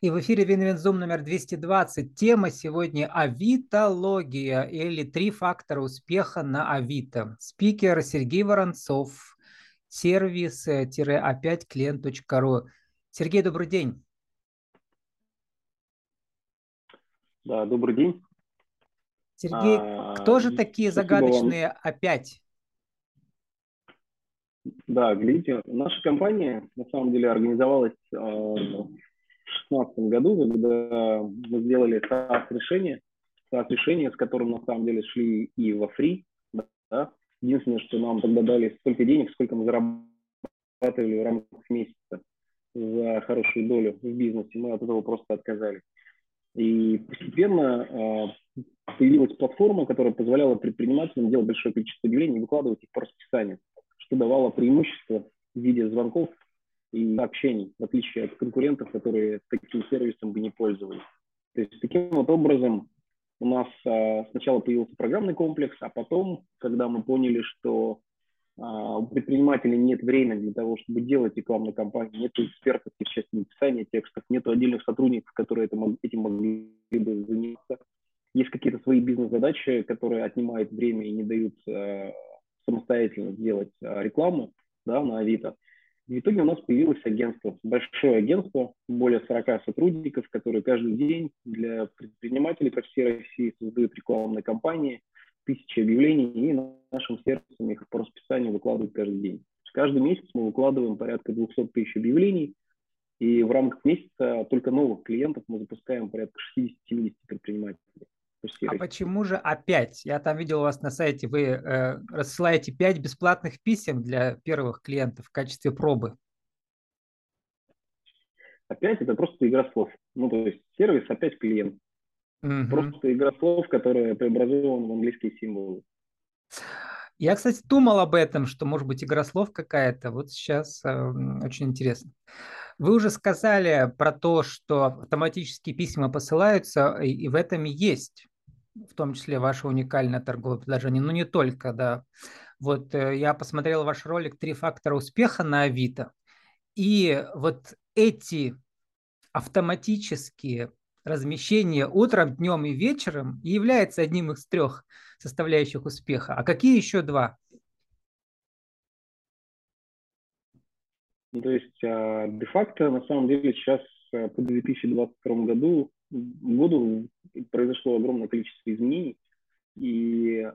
И в эфире Win-Win Zoom номер 220. Тема сегодня «Авитология» или «Три фактора успеха на Авито». Спикер Сергей Воронцов, сервис-опять-клиент.ру. Сергей, добрый день. Да, добрый день. Сергей, а, кто же такие загадочные вам. опять? Да, глядите, наша компания на самом деле организовалась э, 2016 году, когда мы сделали SaaS-решение, SaaS-решение, с которым на самом деле шли и во фри. Да? Единственное, что нам тогда дали столько денег, сколько мы зарабатывали в рамках месяца за хорошую долю в бизнесе, мы от этого просто отказались. И постепенно э, появилась платформа, которая позволяла предпринимателям делать большое количество объявлений и выкладывать их по расписанию что давало преимущество в виде звонков и общений, в отличие от конкурентов, которые таким сервисом бы не пользовались. То есть таким вот образом у нас а, сначала появился программный комплекс, а потом, когда мы поняли, что а, у предпринимателей нет времени для того, чтобы делать рекламную кампанию, нет экспертов в части написания текстов, нет отдельных сотрудников, которые это, этим могли бы заниматься. Есть какие-то свои бизнес-задачи, которые отнимают время и не дают а, самостоятельно сделать а, рекламу да, на Авито. В итоге у нас появилось агентство, большое агентство, более 40 сотрудников, которые каждый день для предпринимателей по всей России создают рекламные кампании, тысячи объявлений, и нашим сервисом их по расписанию выкладывают каждый день. Каждый месяц мы выкладываем порядка 200 тысяч объявлений, и в рамках месяца только новых клиентов мы запускаем порядка 60-70 предпринимателей. А почему же опять? Я там видел у вас на сайте, вы э, рассылаете 5 бесплатных писем для первых клиентов в качестве пробы. Опять это просто игра слов. Ну, то есть сервис опять клиент. Угу. Просто игра слов, которая преобразована в английские символы. Я, кстати, думал об этом, что может быть игра слов какая-то. Вот сейчас э, очень интересно. Вы уже сказали про то, что автоматические письма посылаются, и, и в этом есть в том числе ваше уникальное торговое предложение, но не только, да. Вот э, я посмотрел ваш ролик «Три фактора успеха на Авито», и вот эти автоматические размещения утром, днем и вечером является одним из трех составляющих успеха. А какие еще два? Ну, то есть а, де-факто на самом деле сейчас э, по 2022 году году произошло огромное количество изменений, и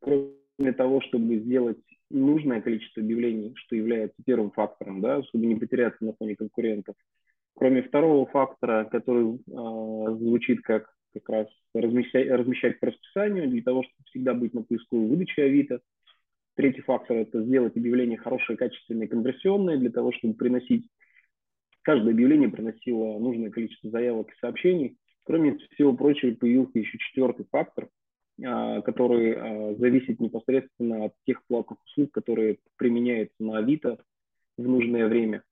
кроме того, чтобы сделать нужное количество объявлений, что является первым фактором, да, чтобы не потеряться на фоне конкурентов, кроме второго фактора, который э, звучит как как раз размещать, размещать по расписанию для того, чтобы всегда быть на поисковой выдаче Авито. Третий фактор – это сделать объявление хорошее, качественное, конверсионное для того, чтобы приносить каждое объявление приносило нужное количество заявок и сообщений. Кроме всего прочего, появился еще четвертый фактор, а, который а, зависит непосредственно от тех платных услуг, которые применяются на Авито в нужное время.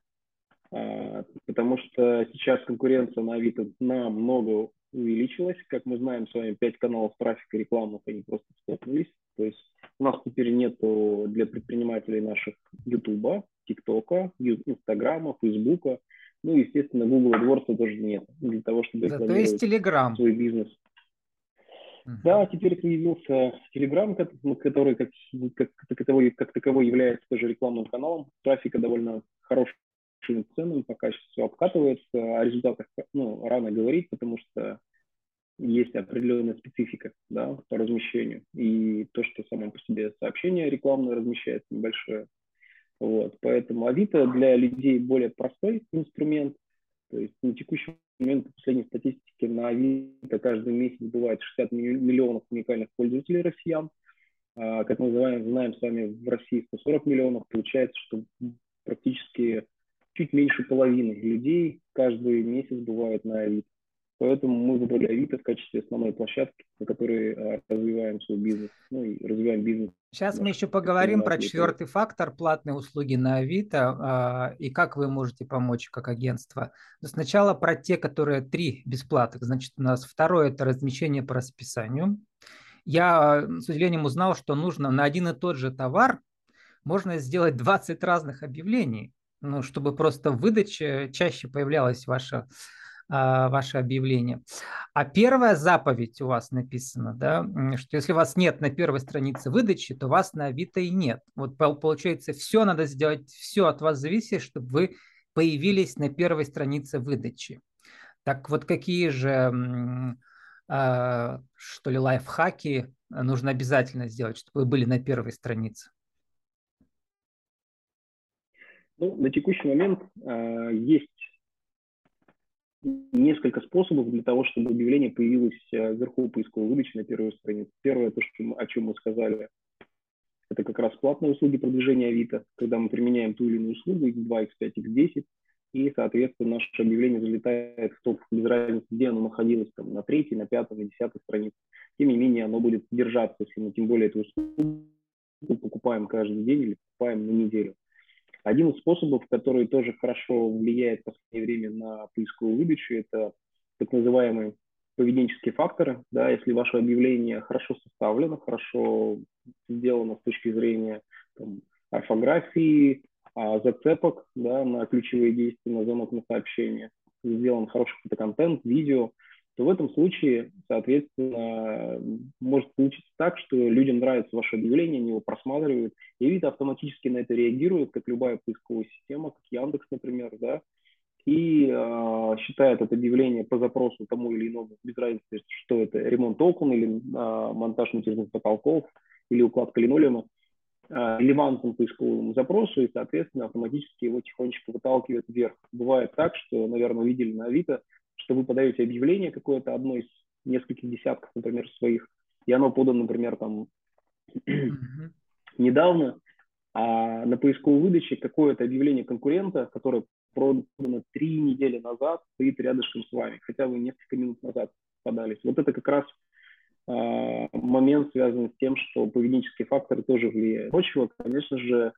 А, потому что сейчас конкуренция на Авито намного увеличилась. Как мы знаем с вами, пять каналов трафика рекламных, они просто столкнулись. То есть у нас теперь нету для предпринимателей наших Ютуба, ТикТока, Инстаграма, Фейсбука. Ну, естественно, Google AdWords тоже нет для того, чтобы Зато есть Telegram. свой бизнес. Uh-huh. Да, теперь появился Telegram, который как, как, как, таковой, как таковой является тоже рекламным каналом. Трафика довольно хорошим ценным, пока сейчас все обкатывается. О результатах ну, рано говорить, потому что есть определенная специфика да, по размещению. И то, что само по себе сообщение рекламное размещается небольшое, вот, поэтому Авито для людей более простой инструмент. То есть на текущий момент, по последней статистике, на Авито каждый месяц бывает 60 миллионов уникальных пользователей россиян. А, как мы знаем, знаем с вами, в России 140 миллионов. Получается, что практически чуть меньше половины людей каждый месяц бывает на Авито. Поэтому мы выбрали Авито в качестве основной площадки, на которой а, развиваем свой бизнес, ну и развиваем бизнес. Сейчас мы еще поговорим про четвертый фактор платные услуги на Авито а, и как вы можете помочь как агентство. Но сначала про те, которые три бесплатных. Значит, у нас второе – это размещение по расписанию. Я, с удивлением, узнал, что нужно на один и тот же товар можно сделать 20 разных объявлений, ну, чтобы просто в выдаче чаще появлялась ваша ваше объявление. А первая заповедь у вас написана, да, что если у вас нет на первой странице выдачи, то вас на Авито и нет. Вот получается, все надо сделать, все от вас зависит, чтобы вы появились на первой странице выдачи. Так вот, какие же, а, что ли, лайфхаки нужно обязательно сделать, чтобы вы были на первой странице? Ну, на текущий момент э, есть несколько способов для того, чтобы объявление появилось э, вверху поисковой выдачи на первой странице. Первое, то, что, о чем мы сказали, это как раз платные услуги продвижения Авито, когда мы применяем ту или иную услугу X2, X5, X10, и, соответственно, наше объявление залетает в топ без разницы, где оно находилось, там, на третьей, на пятой, на десятой странице. Тем не менее, оно будет держаться, если мы тем более эту услугу покупаем каждый день или покупаем на неделю. Один из способов, который тоже хорошо влияет в последнее время на поисковую выдачу, это так называемые поведенческие факторы. Да, если ваше объявление хорошо составлено, хорошо сделано с точки зрения там, орфографии, а, зацепок да, на ключевые действия, на звонок, на сообщение, сделан хороший фотоконтент, видео, то в этом случае, соответственно, может получиться так, что людям нравится ваше объявление, они его просматривают, и Авито автоматически на это реагирует, как любая поисковая система, как Яндекс, например, да, и э, считает это объявление по запросу тому или иному, без разницы, что это ремонт окон или э, монтаж натяжных потолков или укладка линолеума, э, релевантным поисковому запросу, и, соответственно, автоматически его тихонечко выталкивает вверх. Бывает так, что, наверное, видели на Авито, что вы подаете объявление какое-то, одно из нескольких десятков, например, своих, и оно подано, например, там недавно, а на поисковой выдаче какое-то объявление конкурента, которое продано три недели назад, стоит рядышком с вами, хотя вы несколько минут назад подались. Вот это как раз э, момент, связанный с тем, что поведенческие факторы тоже влияют. Прочего, конечно же,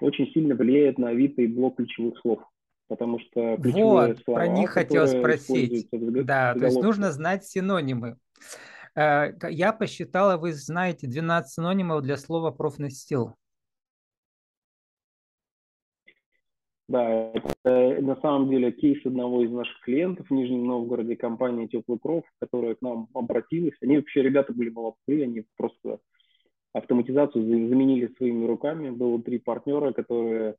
очень сильно влияет на Авито и блок ключевых слов потому что вот, слова, про них хотел спросить. Да, то есть нужно знать синонимы. Э, я посчитала, вы знаете 12 синонимов для слова профнастил. Да, это на самом деле кейс одного из наших клиентов в Нижнем Новгороде, компания Теплый Кров, которая к нам обратилась. Они вообще, ребята были молодцы, они просто автоматизацию заменили своими руками. Было три партнера, которые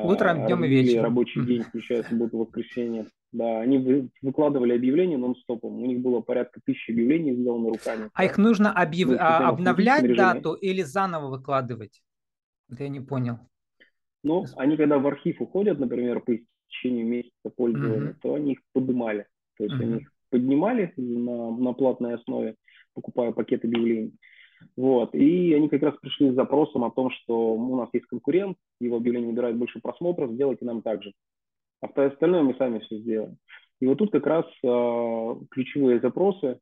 Утром, днем и вечером. рабочий день, включая субботу, воскресенье. Да, они выкладывали объявления нон-стопом. У них было порядка тысячи объявлений сделано руками. А их нужно объяв... ну, а, обновлять дату или заново выкладывать? Это я не понял. Ну, они когда в архив уходят, например, по истечению месяца пользования, uh-huh. то они их поднимали. То есть uh-huh. они их поднимали на, на платной основе, покупая пакет объявлений. Вот. И они как раз пришли с запросом о том, что у нас есть конкурент, его объявление набирает больше просмотров, сделайте нам так же. А остальное мы сами все сделаем. И вот тут как раз э, ключевые запросы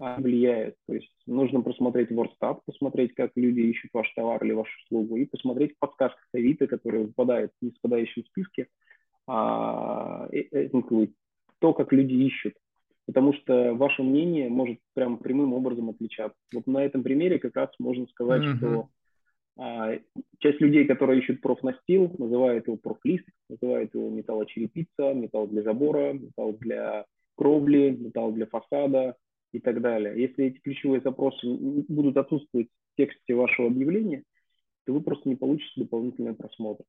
э, влияют. То есть нужно просмотреть WordStat, посмотреть, как люди ищут ваш товар или вашу услугу, и посмотреть подсказки Авито, которые выпадают в спадающем списке, а, э, э, то, как люди ищут потому что ваше мнение может прям прямым образом отличаться. Вот на этом примере как раз можно сказать, mm-hmm. что а, часть людей, которые ищут профнастил, называют его профлист, называют его металлочерепица, металл для забора, металл для кровли, металл для фасада и так далее. Если эти ключевые запросы будут отсутствовать в тексте вашего объявления, то вы просто не получите дополнительный просмотр.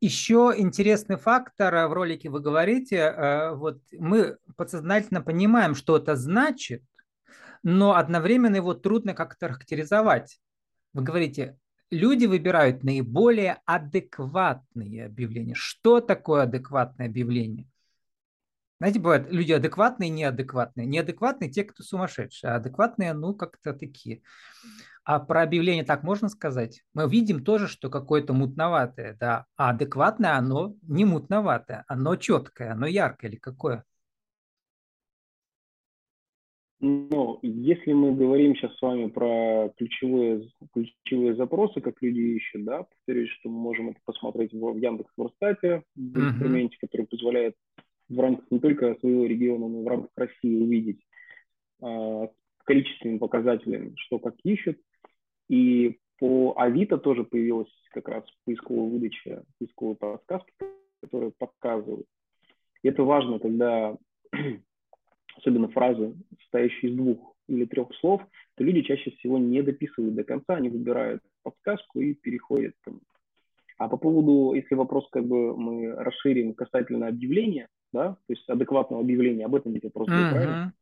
Еще интересный фактор э, в ролике вы говорите, э, вот мы подсознательно понимаем, что это значит, но одновременно его трудно как-то характеризовать. Вы говорите, люди выбирают наиболее адекватные объявления. Что такое адекватное объявление? Знаете, бывают люди адекватные и неадекватные. Неадекватные те, кто сумасшедшие, а адекватные, ну, как-то такие. А про объявление так можно сказать? Мы видим тоже, что какое-то мутноватое, да, а адекватное оно не мутноватое, оно четкое, оно яркое или какое? Ну, если мы говорим сейчас с вами про ключевые, ключевые запросы, как люди ищут, да, повторюсь, что мы можем это посмотреть в Яндекс в uh-huh. инструменте, который позволяет в рамках не только своего региона, но и в рамках России увидеть э, количественными показателями, что как ищут. И по Авито тоже появилась как раз поисковая выдача, поисковые подсказки, которые показывают. И это важно, когда особенно фразы, состоящие из двух или трех слов, то люди чаще всего не дописывают до конца, они выбирают подсказку и переходят к. А по поводу, если вопрос как бы мы расширим касательно объявления, да, то есть адекватного объявления, об этом ведь вопрос uh-huh. правильно?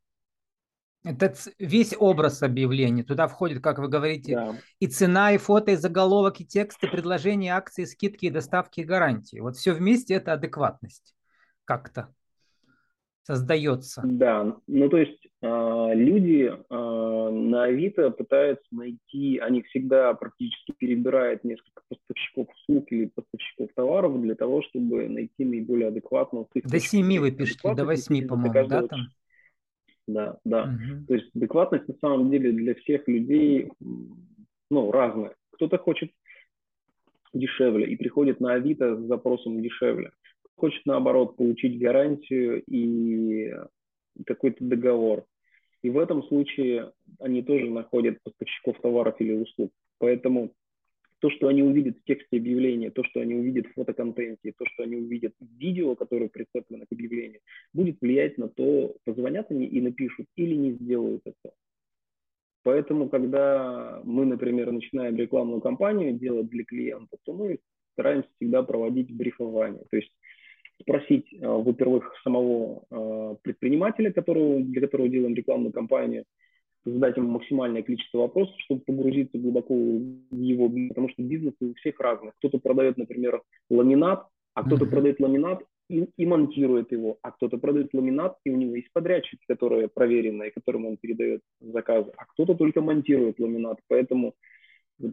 Это весь образ объявления. Туда входит, как вы говорите, да. и цена, и фото, и заголовок, и текст, и предложения, акции, скидки, и доставки, и гарантии. Вот все вместе это адекватность как-то создается. Да, ну то есть э, люди э, на Авито пытаются найти, они всегда практически перебирают несколько поставщиков услуг или поставщиков товаров для того, чтобы найти наиболее адекватного. До семи вы пишете, до восьми, по-моему, да, там? Да, да. Угу. То есть адекватность на самом деле для всех людей ну, разная. Кто-то хочет дешевле и приходит на Авито с запросом дешевле хочет, наоборот, получить гарантию и какой-то договор. И в этом случае они тоже находят поставщиков товаров или услуг. Поэтому то, что они увидят в тексте объявления, то, что они увидят в фотоконтенте, то, что они увидят в видео, которое прицеплено к объявлению, будет влиять на то, позвонят они и напишут или не сделают это. Поэтому, когда мы, например, начинаем рекламную кампанию делать для клиента, то мы стараемся всегда проводить брифование. То есть спросить, э, во-первых, самого э, предпринимателя, которого, для которого делаем рекламную кампанию, задать ему максимальное количество вопросов, чтобы погрузиться глубоко в его бизнес, потому что бизнес у всех разный. Кто-то продает, например, ламинат, а кто-то mm-hmm. продает ламинат и, и монтирует его, а кто-то продает ламинат, и у него есть подрядчик, который проверенный, которому он передает заказы, а кто-то только монтирует ламинат. Поэтому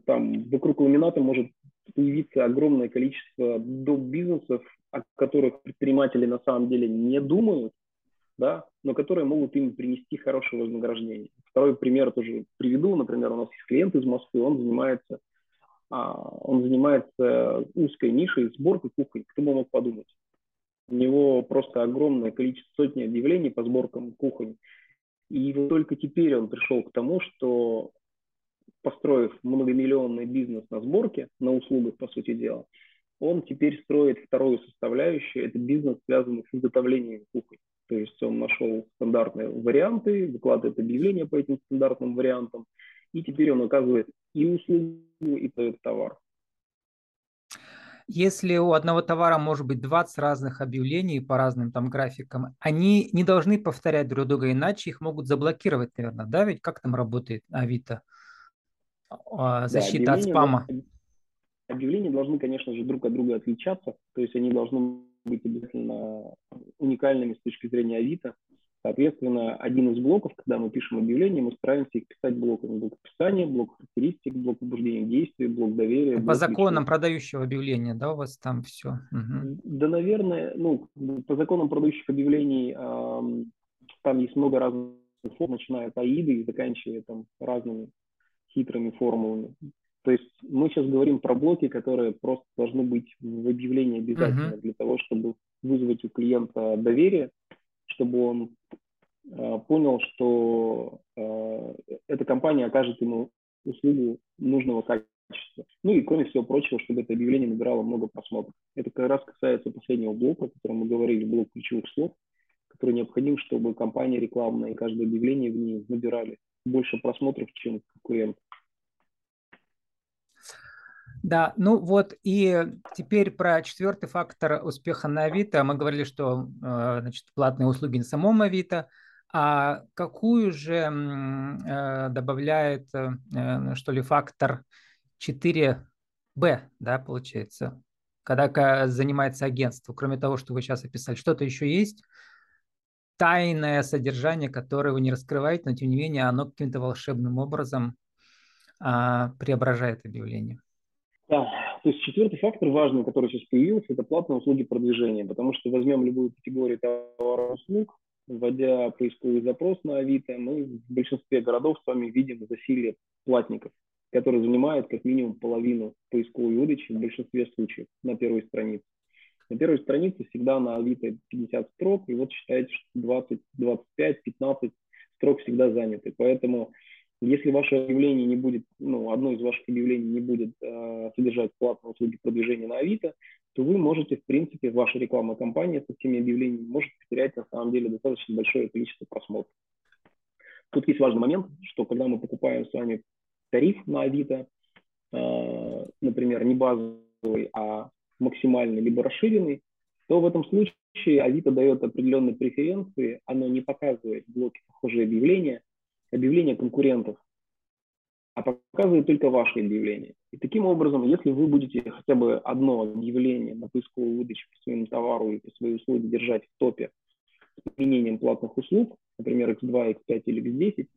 там вокруг ламината может появиться огромное количество доп. бизнесов, о которых предприниматели на самом деле не думают, да, но которые могут им принести хорошее вознаграждение. Второй пример тоже приведу. Например, у нас есть клиент из Москвы, он занимается, а, он занимается узкой нишей сборкой кухонь. Кто бы мог подумать? У него просто огромное количество, сотни объявлений по сборкам кухонь. И вот только теперь он пришел к тому, что построив многомиллионный бизнес на сборке, на услугах, по сути дела, он теперь строит вторую составляющую, это бизнес, связанный с изготовлением кухонь. То есть он нашел стандартные варианты, выкладывает объявления по этим стандартным вариантам, и теперь он оказывает и услугу, и продает товар. Если у одного товара может быть 20 разных объявлений по разным там графикам, они не должны повторять друг друга, иначе их могут заблокировать, наверное, да? Ведь как там работает Авито? А, защита да, от спама. Объявления должны, конечно же, друг от друга отличаться, то есть они должны быть обязательно уникальными с точки зрения Авито. Соответственно, один из блоков, когда мы пишем объявления, мы стараемся их писать блоками. Блок описания, блок характеристик, блок побуждения действий, блок доверия. По блок законам личного. продающего объявления, да, у вас там все? Угу. Да, наверное, ну, по законам продающих объявлений э, там есть много разных форм, начиная от АИДы и заканчивая там разными хитрыми формулами. То есть мы сейчас говорим про блоки, которые просто должны быть в объявлении обязательно uh-huh. для того, чтобы вызвать у клиента доверие, чтобы он э, понял, что э, эта компания окажет ему услугу нужного качества. Ну и кроме всего прочего, чтобы это объявление набирало много просмотров. Это как раз касается последнего блока, о котором мы говорили, блок ключевых слов, который необходим, чтобы компания рекламная и каждое объявление в ней набирали больше просмотров, чем конкурент. Да, ну вот и теперь про четвертый фактор успеха на Авито. Мы говорили, что э, значит, платные услуги на самом Авито. А какую же э, добавляет, э, что ли, фактор 4Б, да, получается, когда занимается агентство, кроме того, что вы сейчас описали, что-то еще есть? Тайное содержание, которое вы не раскрываете, но тем не менее оно каким-то волшебным образом а, преображает объявление. Да, то есть четвертый фактор важный, который сейчас появился, это платные услуги продвижения, потому что возьмем любую категорию товаров услуг, вводя поисковый запрос на Авито, мы в большинстве городов с вами видим засилие платников, которые занимают как минимум половину поисковой выдачи в большинстве случаев на первой странице. На первой странице всегда на Авито 50 строк, и вот считайте, что 20, 25, 15 строк всегда заняты. Поэтому если ваше объявление не будет, ну, одно из ваших объявлений не будет э, содержать платные услуги продвижения на Авито, то вы можете, в принципе, ваша рекламная кампания со всеми объявлениями может потерять на самом деле достаточно большое количество просмотров. Тут есть важный момент, что когда мы покупаем с вами тариф на Авито, э, например, не базовый, а максимальный либо расширенный, то в этом случае Авито дает определенные преференции, оно не показывает в блоке похожие объявления, объявления конкурентов, а показывает только ваши объявления. И таким образом, если вы будете хотя бы одно объявление на поисковую выдачу по своему товару и по своей услуге держать в топе с применением платных услуг, например, X2, X5 или X10,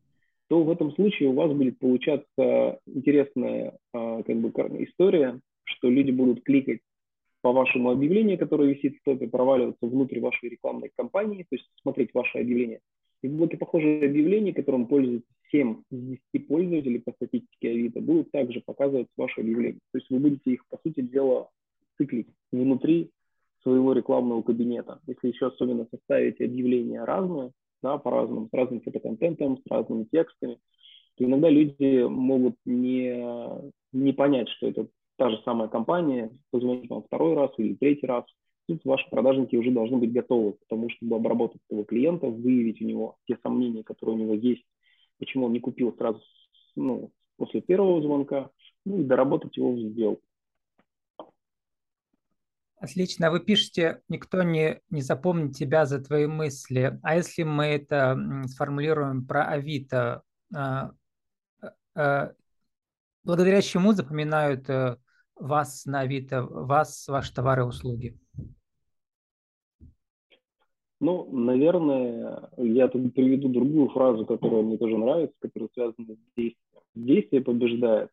то в этом случае у вас будет получаться интересная а, как бы, история, что люди будут кликать по вашему объявлению, которое висит в топе, проваливаться внутрь вашей рекламной кампании, то есть смотреть ваше объявление. И в блоке похожие объявления, которым пользуются 7 из 10 пользователей по статистике Авито, будут также показывать ваши объявления. То есть вы будете их, по сути дела, циклить внутри своего рекламного кабинета. Если еще особенно составить объявления разные, да, по-разному, с разным фотоконтентом, с разными текстами, то иногда люди могут не, не понять, что это та же самая компания, позвонить вам второй раз или третий раз. Тут ваши продажники уже должны быть готовы к тому, чтобы обработать этого клиента, выявить у него те сомнения, которые у него есть, почему он не купил сразу ну, после первого звонка, ну и доработать его в сделку. Отлично. Вы пишете, никто не, не запомнит тебя за твои мысли. А если мы это сформулируем про Авито, а, а, благодаря чему запоминают э, вас на Авито, вас, ваши товары и услуги? Ну, наверное, я тут приведу другую фразу, которая мне тоже нравится, которая связана с действием. Действие побеждает.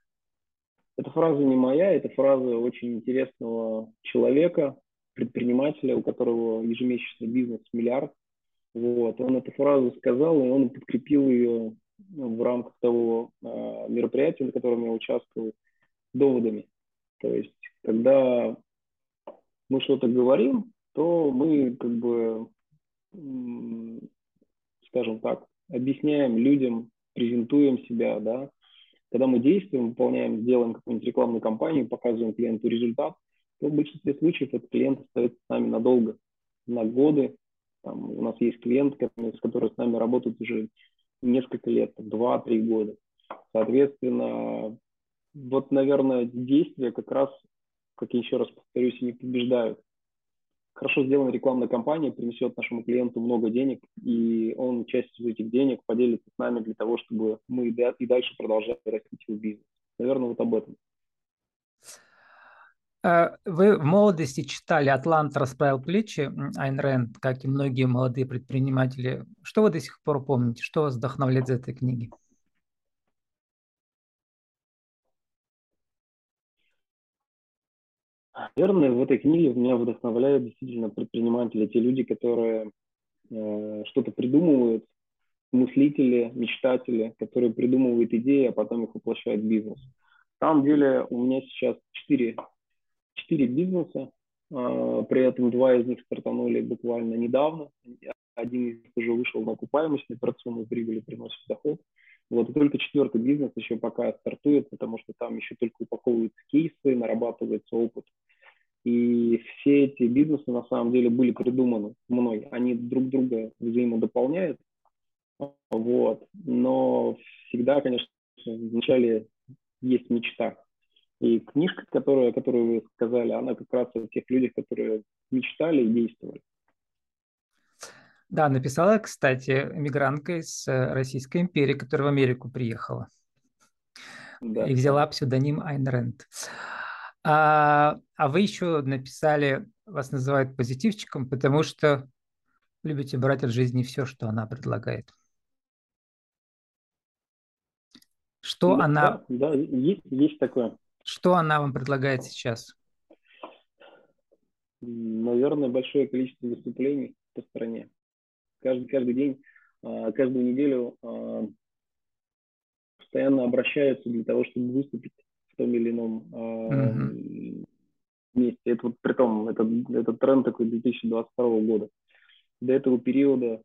Эта фраза не моя, это фраза очень интересного человека, предпринимателя, у которого ежемесячный бизнес миллиард. Вот. Он эту фразу сказал, и он подкрепил ее в рамках того э, мероприятия, на котором я участвовал, доводами. То есть, когда мы что-то говорим, то мы как бы, скажем так, объясняем людям, презентуем себя, да, когда мы действуем, выполняем, делаем какую-нибудь рекламную кампанию, показываем клиенту результат, то в большинстве случаев этот клиент остается с нами надолго, на годы. Там, у нас есть клиент, с который с нами работает уже несколько лет, два-три года. Соответственно, вот, наверное, действия как раз, как я еще раз повторюсь, не побеждают хорошо сделанная рекламная кампания принесет нашему клиенту много денег, и он часть из этих денег поделится с нами для того, чтобы мы и дальше продолжали расти его бизнес. Наверное, вот об этом. Э, вы в молодости читали «Атлант расправил плечи» Айн Рэнд, как и многие молодые предприниматели. Что вы до сих пор помните? Что вас вдохновляет из этой книги? Наверное, в этой книге меня вдохновляют действительно предприниматели, те люди, которые э, что-то придумывают, мыслители, мечтатели, которые придумывают идеи, а потом их воплощают в бизнес. На самом деле у меня сейчас четыре, четыре бизнеса, э, при этом два из них стартанули буквально недавно. Один из них уже вышел на окупаемость, на операционную прибыль приносит доход. Вот, и только четвертый бизнес еще пока стартует, потому что там еще только упаковываются кейсы, нарабатывается опыт. И все эти бизнесы на самом деле были придуманы мной. Они друг друга взаимодополняют. Вот. Но всегда, конечно, вначале есть мечта. И книжка, которая, которую вы сказали, она как раз о тех людях, которые мечтали и действовали. Да, написала, кстати, эмигрантка из э, Российской империи, которая в Америку приехала. Да. И взяла псевдоним Айн Рэнд. А, а вы еще написали, вас называют позитивчиком, потому что любите брать от жизни все, что она предлагает. Что да, она... Да, есть, есть такое. Что она вам предлагает сейчас? Наверное, большое количество выступлений по стране каждый, каждый день, а, каждую неделю а, постоянно обращаются для того, чтобы выступить в том или ином mm-hmm. месте. Это вот при том, это, это тренд такой 2022 года. До этого периода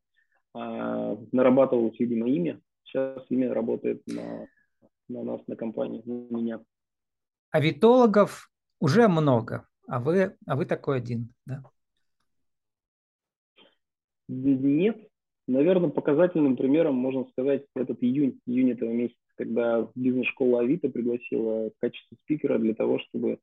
а, нарабатывалось, видимо, имя. Сейчас имя работает на, на нас, на компании, на меня. Авитологов уже много. а вы, а вы такой один, да? Нет. Наверное, показательным примером можно сказать этот июнь, июнь этого месяца, когда бизнес-школа Авито пригласила в качестве спикера для того, чтобы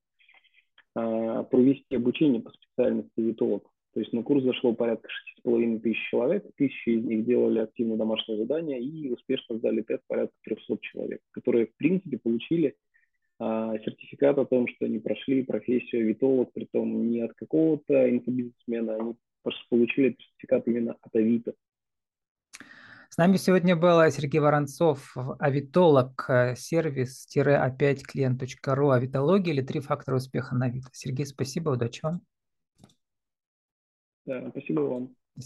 э, провести обучение по специальности витолог. То есть на курс зашло порядка 6,5 тысяч человек, тысячи из них делали активно домашнее задание и успешно сдали тест порядка 300 человек, которые, в принципе, получили а, сертификат о том, что они прошли профессию авитолог, при том не от какого-то инфобизнесмена, они получили сертификат именно от Авито. С нами сегодня был Сергей Воронцов, авитолог, э, сервис-опять клиент.ру, авитология или три фактора успеха на Авито. Сергей, спасибо, удачи вам. Да, спасибо вам.